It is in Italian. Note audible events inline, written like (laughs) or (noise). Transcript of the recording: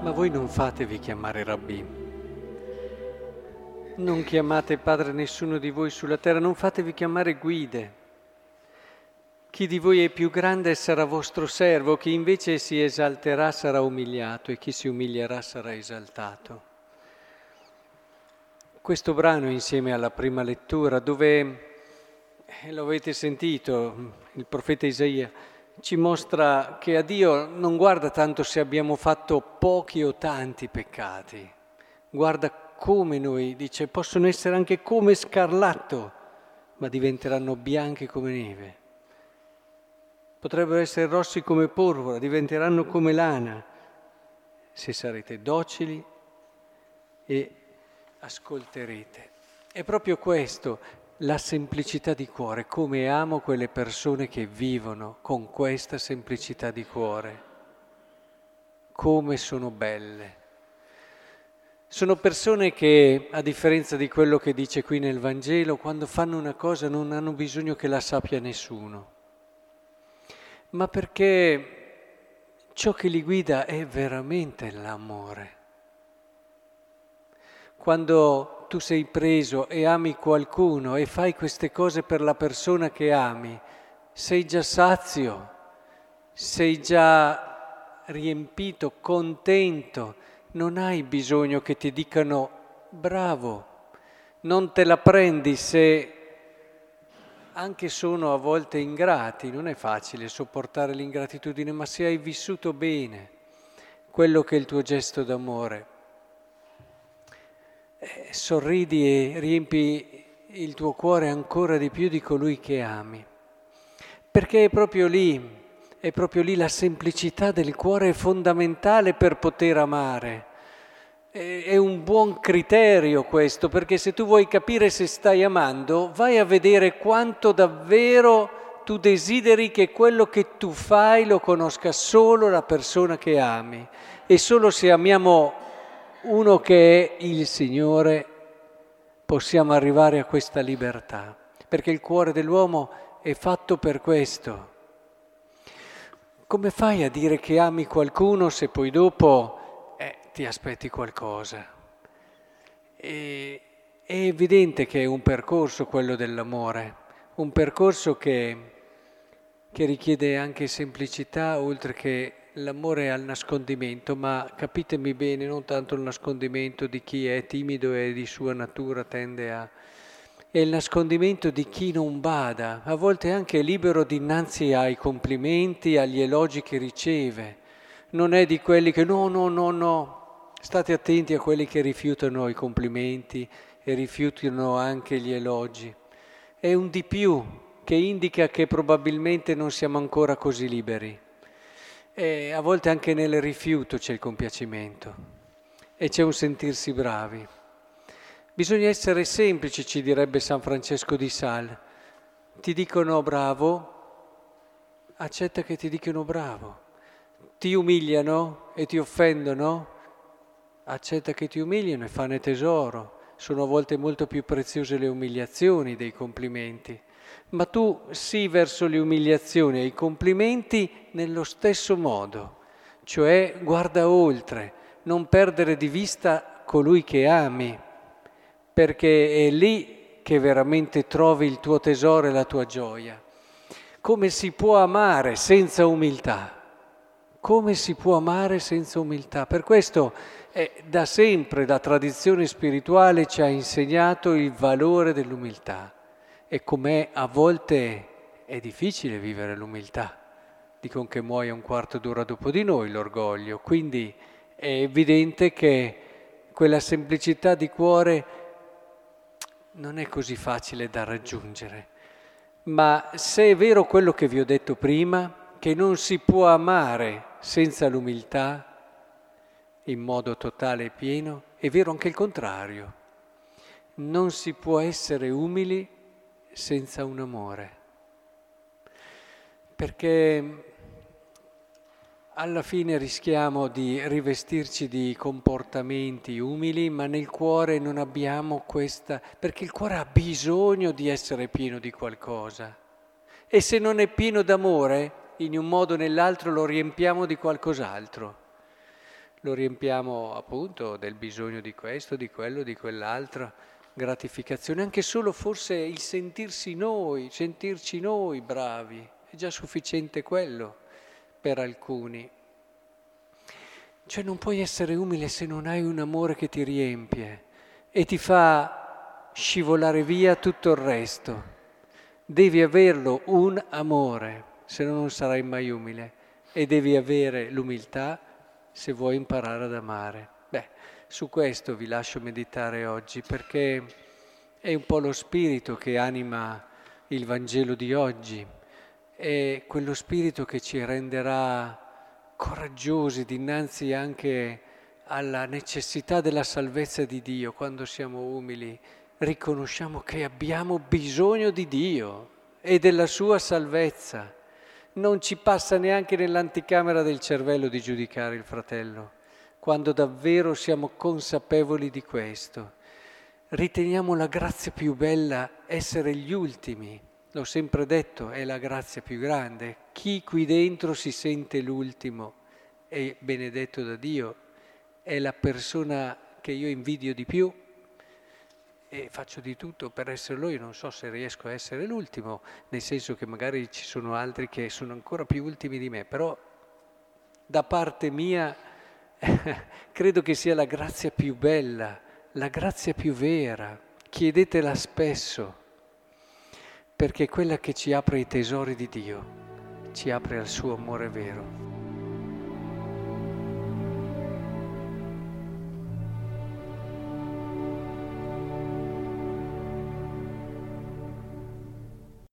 Ma voi non fatevi chiamare rabbì. Non chiamate padre nessuno di voi sulla terra, non fatevi chiamare guide. Chi di voi è più grande sarà vostro servo, chi invece si esalterà sarà umiliato e chi si umilierà sarà esaltato. Questo brano insieme alla prima lettura dove, eh, lo avete sentito, il profeta Isaia ci mostra che a Dio non guarda tanto se abbiamo fatto pochi o tanti peccati, guarda come noi, dice, possono essere anche come scarlatto, ma diventeranno bianchi come neve. Potrebbero essere rossi come porpora, diventeranno come lana, se sarete docili e ascolterete. È proprio questo, la semplicità di cuore, come amo quelle persone che vivono con questa semplicità di cuore, come sono belle. Sono persone che, a differenza di quello che dice qui nel Vangelo, quando fanno una cosa non hanno bisogno che la sappia nessuno, ma perché ciò che li guida è veramente l'amore. Quando tu sei preso e ami qualcuno e fai queste cose per la persona che ami, sei già sazio, sei già riempito, contento, non hai bisogno che ti dicano bravo, non te la prendi se anche sono a volte ingrati, non è facile sopportare l'ingratitudine, ma se hai vissuto bene quello che è il tuo gesto d'amore, sorridi e riempi il tuo cuore ancora di più di colui che ami. Perché è proprio lì, è proprio lì la semplicità del cuore è fondamentale per poter amare. È un buon criterio questo, perché se tu vuoi capire se stai amando, vai a vedere quanto davvero tu desideri che quello che tu fai lo conosca solo la persona che ami. E solo se amiamo uno che è il Signore, possiamo arrivare a questa libertà, perché il cuore dell'uomo è fatto per questo. Come fai a dire che ami qualcuno se poi dopo eh, ti aspetti qualcosa? E, è evidente che è un percorso quello dell'amore, un percorso che, che richiede anche semplicità oltre che l'amore al nascondimento, ma capitemi bene, non tanto il nascondimento di chi è timido e di sua natura tende a... è il nascondimento di chi non bada, a volte anche libero dinanzi ai complimenti, agli elogi che riceve. Non è di quelli che no, no, no, no. State attenti a quelli che rifiutano i complimenti e rifiutano anche gli elogi. È un di più che indica che probabilmente non siamo ancora così liberi. E a volte anche nel rifiuto c'è il compiacimento e c'è un sentirsi bravi. Bisogna essere semplici, ci direbbe San Francesco di Sal. Ti dicono bravo, accetta che ti dicano bravo. Ti umiliano e ti offendono, accetta che ti umiliano e fanne tesoro. Sono a volte molto più preziose le umiliazioni dei complimenti ma tu sì verso le umiliazioni e i complimenti nello stesso modo, cioè guarda oltre, non perdere di vista colui che ami, perché è lì che veramente trovi il tuo tesoro e la tua gioia. Come si può amare senza umiltà? Come si può amare senza umiltà? Per questo eh, da sempre la tradizione spirituale ci ha insegnato il valore dell'umiltà e com'è a volte è difficile vivere l'umiltà. Dicono che muoia un quarto d'ora dopo di noi l'orgoglio, quindi è evidente che quella semplicità di cuore non è così facile da raggiungere. Ma se è vero quello che vi ho detto prima, che non si può amare senza l'umiltà in modo totale e pieno, è vero anche il contrario. Non si può essere umili senza un amore. Perché alla fine rischiamo di rivestirci di comportamenti umili, ma nel cuore non abbiamo questa, perché il cuore ha bisogno di essere pieno di qualcosa. E se non è pieno d'amore, in un modo o nell'altro lo riempiamo di qualcos'altro. lo riempiamo appunto del bisogno di questo, di quello, di quell'altro, gratificazione, anche solo forse il sentirsi noi, sentirci noi bravi, è già sufficiente quello per alcuni. Cioè non puoi essere umile se non hai un amore che ti riempie e ti fa scivolare via tutto il resto. Devi averlo un amore, se no non sarai mai umile e devi avere l'umiltà se vuoi imparare ad amare. Beh, su questo vi lascio meditare oggi perché è un po' lo spirito che anima il Vangelo di oggi, è quello spirito che ci renderà coraggiosi dinanzi anche alla necessità della salvezza di Dio. Quando siamo umili. Riconosciamo che abbiamo bisogno di Dio e della sua salvezza. Non ci passa neanche nell'anticamera del cervello di giudicare il fratello, quando davvero siamo consapevoli di questo. Riteniamo la grazia più bella essere gli ultimi, l'ho sempre detto, è la grazia più grande. Chi qui dentro si sente l'ultimo è benedetto da Dio, è la persona che io invidio di più e faccio di tutto per essere lui, non so se riesco a essere l'ultimo, nel senso che magari ci sono altri che sono ancora più ultimi di me, però da parte mia (laughs) credo che sia la grazia più bella, la grazia più vera. Chiedetela spesso, perché è quella che ci apre i tesori di Dio, ci apre al suo amore vero.